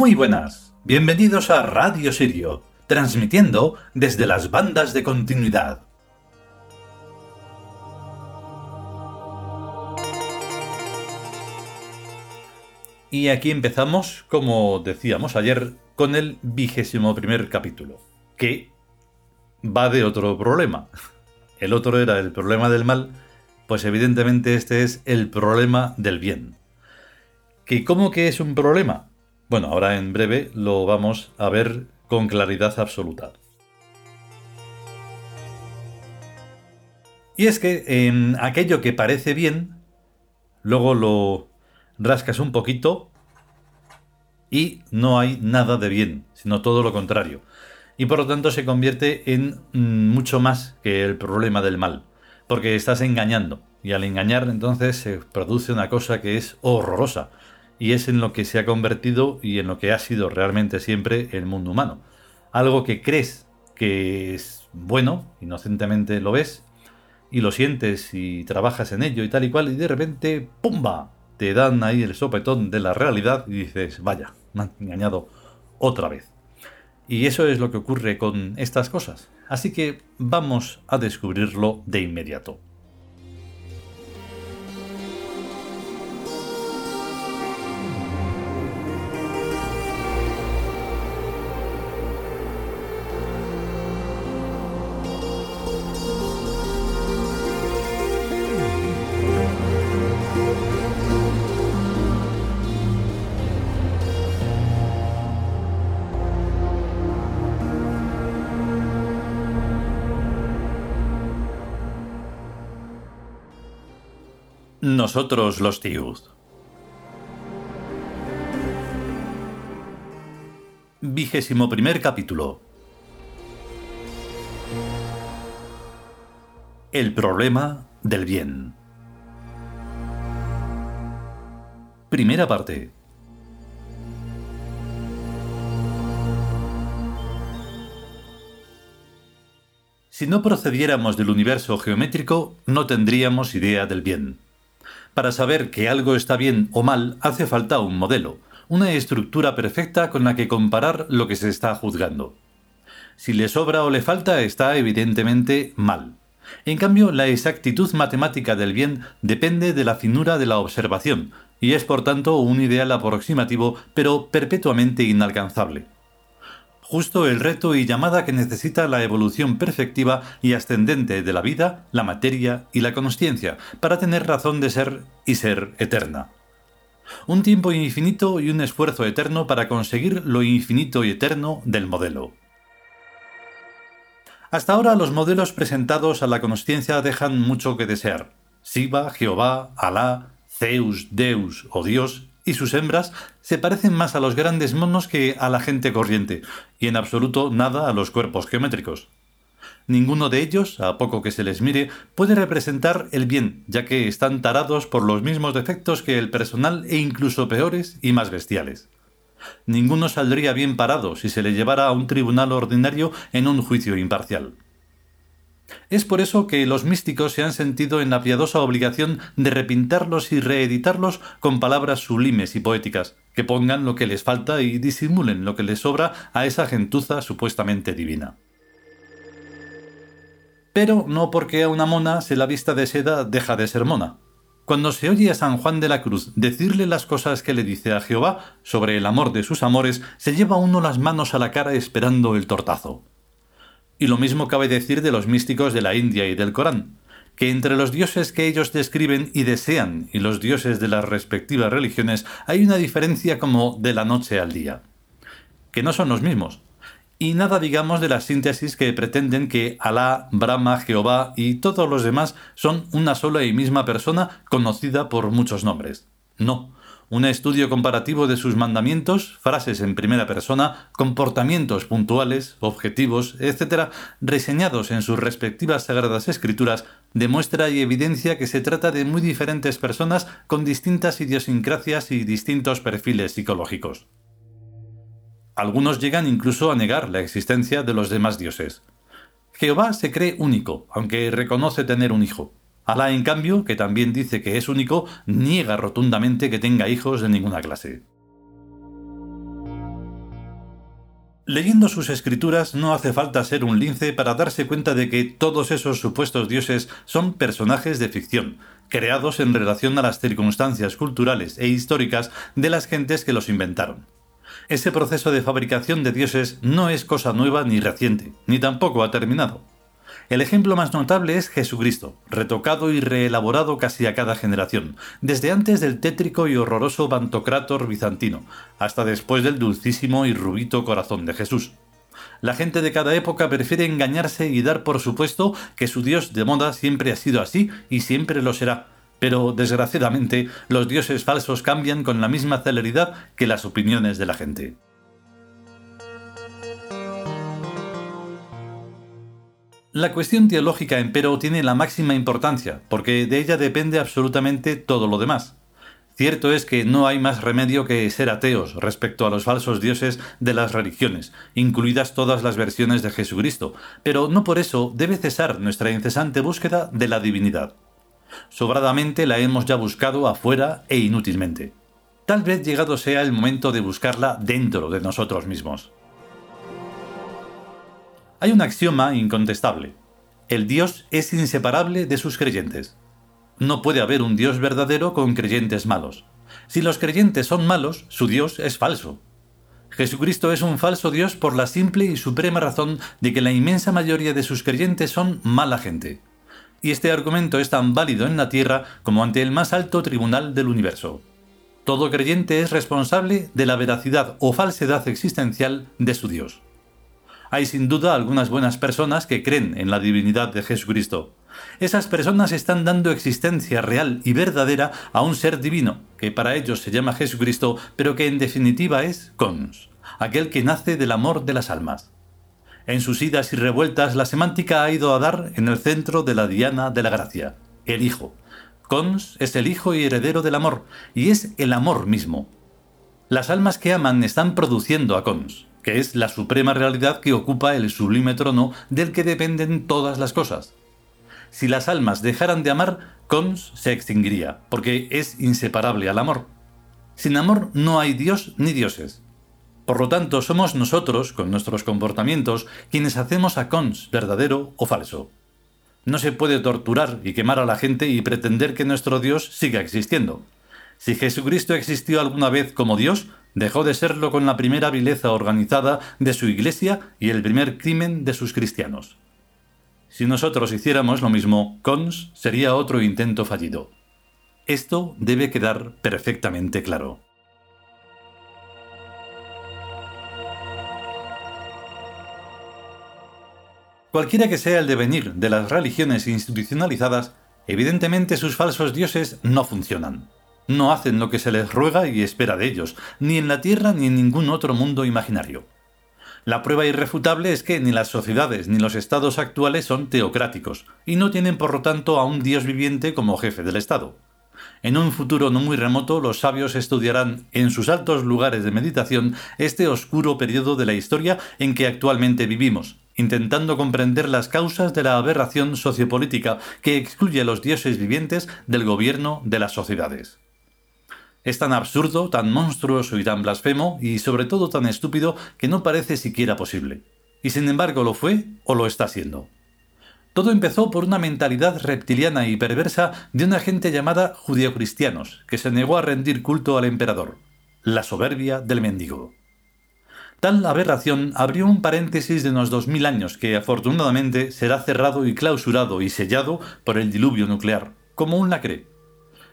Muy buenas, bienvenidos a Radio Sirio, transmitiendo desde las bandas de continuidad. Y aquí empezamos, como decíamos ayer, con el vigésimo primer capítulo, que va de otro problema. El otro era el problema del mal, pues evidentemente este es el problema del bien. ¿Que cómo que es un problema? Bueno, ahora en breve lo vamos a ver con claridad absoluta. Y es que en aquello que parece bien, luego lo rascas un poquito y no hay nada de bien, sino todo lo contrario. Y por lo tanto se convierte en mm, mucho más que el problema del mal, porque estás engañando. Y al engañar entonces se produce una cosa que es horrorosa, y es en lo que se ha convertido y en lo que ha sido realmente siempre el mundo humano. Algo que crees que es bueno, inocentemente lo ves, y lo sientes y trabajas en ello y tal y cual, y de repente, ¡pumba! Te dan ahí el sopetón de la realidad y dices, vaya, me han engañado otra vez. Y eso es lo que ocurre con estas cosas. Así que vamos a descubrirlo de inmediato. Nosotros los Tiud. Vigésimo primer capítulo. El problema del bien. Primera parte. Si no procediéramos del universo geométrico, no tendríamos idea del bien. Para saber que algo está bien o mal hace falta un modelo, una estructura perfecta con la que comparar lo que se está juzgando. Si le sobra o le falta está evidentemente mal. En cambio, la exactitud matemática del bien depende de la finura de la observación, y es por tanto un ideal aproximativo, pero perpetuamente inalcanzable justo el reto y llamada que necesita la evolución perfectiva y ascendente de la vida, la materia y la consciencia, para tener razón de ser y ser eterna. Un tiempo infinito y un esfuerzo eterno para conseguir lo infinito y eterno del modelo. Hasta ahora los modelos presentados a la consciencia dejan mucho que desear. Siva, Jehová, Alá, Zeus, Deus o Dios y sus hembras se parecen más a los grandes monos que a la gente corriente, y en absoluto nada a los cuerpos geométricos. Ninguno de ellos, a poco que se les mire, puede representar el bien, ya que están tarados por los mismos defectos que el personal e incluso peores y más bestiales. Ninguno saldría bien parado si se le llevara a un tribunal ordinario en un juicio imparcial. Es por eso que los místicos se han sentido en la piadosa obligación de repintarlos y reeditarlos con palabras sublimes y poéticas, que pongan lo que les falta y disimulen lo que les sobra a esa gentuza supuestamente divina. Pero no porque a una mona se la vista de seda deja de ser mona. Cuando se oye a San Juan de la Cruz decirle las cosas que le dice a Jehová sobre el amor de sus amores, se lleva uno las manos a la cara esperando el tortazo. Y lo mismo cabe decir de los místicos de la India y del Corán, que entre los dioses que ellos describen y desean y los dioses de las respectivas religiones hay una diferencia como de la noche al día, que no son los mismos. Y nada digamos de la síntesis que pretenden que Alá, Brahma, Jehová y todos los demás son una sola y misma persona conocida por muchos nombres. No, un estudio comparativo de sus mandamientos, frases en primera persona, comportamientos puntuales, objetivos, etc., reseñados en sus respectivas sagradas escrituras, demuestra y evidencia que se trata de muy diferentes personas con distintas idiosincrasias y distintos perfiles psicológicos. Algunos llegan incluso a negar la existencia de los demás dioses. Jehová se cree único, aunque reconoce tener un hijo. Alá, en cambio, que también dice que es único, niega rotundamente que tenga hijos de ninguna clase. Leyendo sus escrituras no hace falta ser un lince para darse cuenta de que todos esos supuestos dioses son personajes de ficción, creados en relación a las circunstancias culturales e históricas de las gentes que los inventaron. Ese proceso de fabricación de dioses no es cosa nueva ni reciente, ni tampoco ha terminado. El ejemplo más notable es Jesucristo, retocado y reelaborado casi a cada generación, desde antes del tétrico y horroroso Pantocrátor bizantino, hasta después del dulcísimo y rubito corazón de Jesús. La gente de cada época prefiere engañarse y dar por supuesto que su dios de moda siempre ha sido así y siempre lo será. Pero, desgraciadamente, los dioses falsos cambian con la misma celeridad que las opiniones de la gente. La cuestión teológica, empero, tiene la máxima importancia, porque de ella depende absolutamente todo lo demás. Cierto es que no hay más remedio que ser ateos respecto a los falsos dioses de las religiones, incluidas todas las versiones de Jesucristo, pero no por eso debe cesar nuestra incesante búsqueda de la divinidad. Sobradamente la hemos ya buscado afuera e inútilmente. Tal vez llegado sea el momento de buscarla dentro de nosotros mismos. Hay un axioma incontestable. El Dios es inseparable de sus creyentes. No puede haber un Dios verdadero con creyentes malos. Si los creyentes son malos, su Dios es falso. Jesucristo es un falso Dios por la simple y suprema razón de que la inmensa mayoría de sus creyentes son mala gente. Y este argumento es tan válido en la tierra como ante el más alto tribunal del universo. Todo creyente es responsable de la veracidad o falsedad existencial de su Dios. Hay sin duda algunas buenas personas que creen en la divinidad de Jesucristo. Esas personas están dando existencia real y verdadera a un ser divino, que para ellos se llama Jesucristo, pero que en definitiva es Cons, aquel que nace del amor de las almas. En sus idas y revueltas la semántica ha ido a dar en el centro de la diana de la gracia, el Hijo. Cons es el Hijo y heredero del amor, y es el amor mismo. Las almas que aman están produciendo a Cons que es la suprema realidad que ocupa el sublime trono del que dependen todas las cosas. Si las almas dejaran de amar, Cons se extinguiría, porque es inseparable al amor. Sin amor no hay Dios ni dioses. Por lo tanto, somos nosotros, con nuestros comportamientos, quienes hacemos a Cons verdadero o falso. No se puede torturar y quemar a la gente y pretender que nuestro Dios siga existiendo. Si Jesucristo existió alguna vez como Dios, dejó de serlo con la primera vileza organizada de su iglesia y el primer crimen de sus cristianos. Si nosotros hiciéramos lo mismo, Cons sería otro intento fallido. Esto debe quedar perfectamente claro. Cualquiera que sea el devenir de las religiones institucionalizadas, evidentemente sus falsos dioses no funcionan no hacen lo que se les ruega y espera de ellos, ni en la Tierra ni en ningún otro mundo imaginario. La prueba irrefutable es que ni las sociedades ni los estados actuales son teocráticos, y no tienen por lo tanto a un Dios viviente como jefe del Estado. En un futuro no muy remoto, los sabios estudiarán en sus altos lugares de meditación este oscuro periodo de la historia en que actualmente vivimos, intentando comprender las causas de la aberración sociopolítica que excluye a los dioses vivientes del gobierno de las sociedades. Es tan absurdo, tan monstruoso y tan blasfemo, y sobre todo tan estúpido, que no parece siquiera posible. Y sin embargo lo fue o lo está siendo. Todo empezó por una mentalidad reptiliana y perversa de una gente llamada judeocristianos, que se negó a rendir culto al emperador. La soberbia del mendigo. Tal aberración abrió un paréntesis de unos dos mil años que afortunadamente será cerrado y clausurado y sellado por el diluvio nuclear, como un lacre.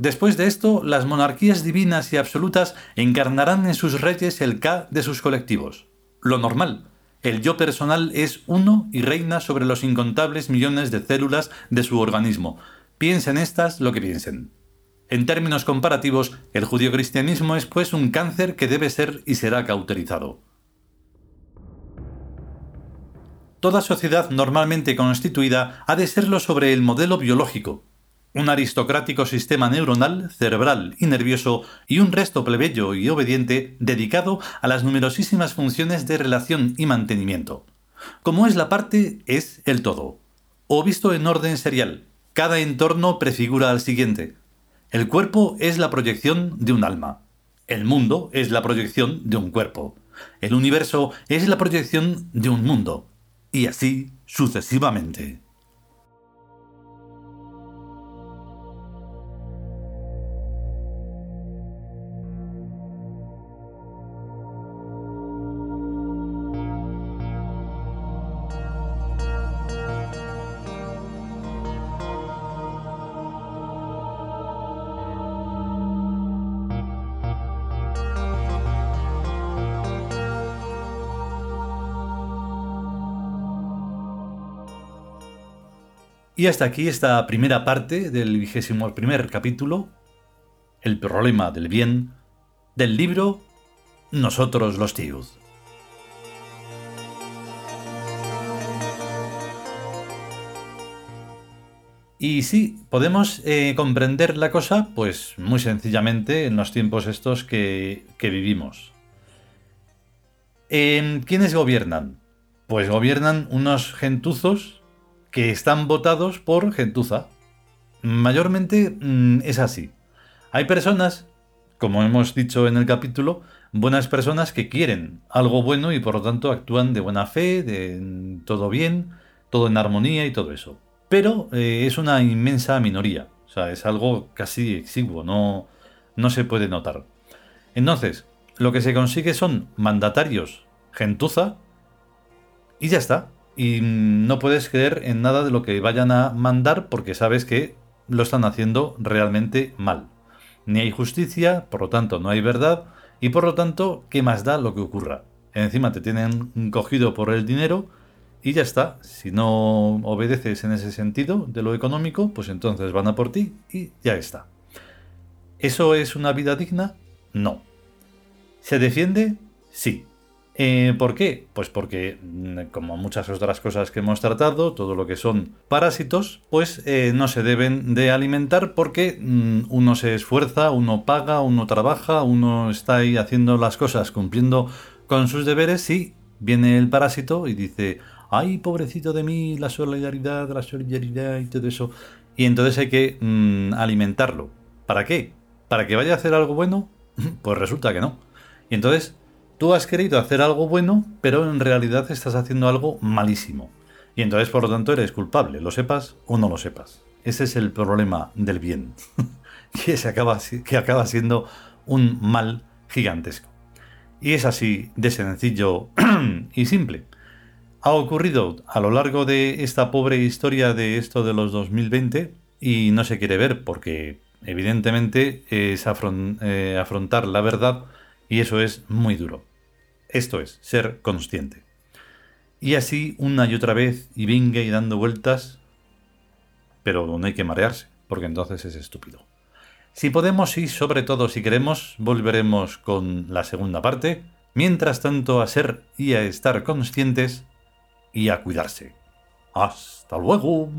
Después de esto, las monarquías divinas y absolutas encarnarán en sus reyes el K de sus colectivos. Lo normal. El yo personal es uno y reina sobre los incontables millones de células de su organismo. Piensen estas lo que piensen. En términos comparativos, el judio-cristianismo es pues un cáncer que debe ser y será cauterizado. Toda sociedad normalmente constituida ha de serlo sobre el modelo biológico, un aristocrático sistema neuronal, cerebral y nervioso y un resto plebeyo y obediente dedicado a las numerosísimas funciones de relación y mantenimiento. Como es la parte, es el todo. O visto en orden serial, cada entorno prefigura al siguiente. El cuerpo es la proyección de un alma. El mundo es la proyección de un cuerpo. El universo es la proyección de un mundo. Y así sucesivamente. Y hasta aquí esta primera parte del vigésimo primer capítulo, el problema del bien, del libro Nosotros los tíos. Y sí, podemos eh, comprender la cosa, pues muy sencillamente en los tiempos estos que, vivimos. ¿Quiénes gobiernan? Pues gobiernan unos gentuzos que están votados por gentuza. Mayormente mm, es así. Hay personas, como hemos dicho en el capítulo, buenas personas que quieren algo bueno y por lo tanto actúan de buena fe, de todo bien, todo en armonía y todo eso. Pero eh, es una inmensa minoría. O sea, es algo casi exiguo, no, no se puede notar. Entonces, lo que se consigue son mandatarios gentuza y ya está y no puedes creer en nada de lo que vayan a mandar porque sabes que lo están haciendo realmente mal. Ni hay justicia, por lo tanto no hay verdad y por lo tanto, ¿qué más da lo que ocurra? Encima te tienen cogido por el dinero y ya está. Si no obedeces en ese sentido de lo económico, pues entonces van a por ti y ya está. ¿Eso es una vida digna? No. ¿Se defiende? Sí. Eh, ¿Por qué? Pues porque, mm, como muchas otras cosas que hemos tratado, todo lo que son parásitos, pues eh, no se deben de alimentar porque mm, uno se esfuerza, uno paga, uno trabaja, uno está ahí haciendo las cosas, cumpliendo con sus deberes y viene el parásito y dice, ay, pobrecito de mí, la solidaridad, la solidaridad y todo eso. Y entonces hay que mm, alimentarlo. ¿Para qué? ¿Para que vaya a hacer algo bueno? Pues resulta que no. Y entonces Tú has querido hacer algo bueno, pero en realidad estás haciendo algo malísimo. Y entonces, por lo tanto, eres culpable, lo sepas o no lo sepas. Ese es el problema del bien, que, se acaba, que acaba siendo un mal gigantesco. Y es así de sencillo y simple. Ha ocurrido a lo largo de esta pobre historia de esto de los 2020 y no se quiere ver porque evidentemente es eh, afrontar la verdad y eso es muy duro. Esto es, ser consciente. Y así una y otra vez, y venga y dando vueltas, pero no hay que marearse, porque entonces es estúpido. Si podemos y sobre todo si queremos, volveremos con la segunda parte. Mientras tanto, a ser y a estar conscientes y a cuidarse. Hasta luego.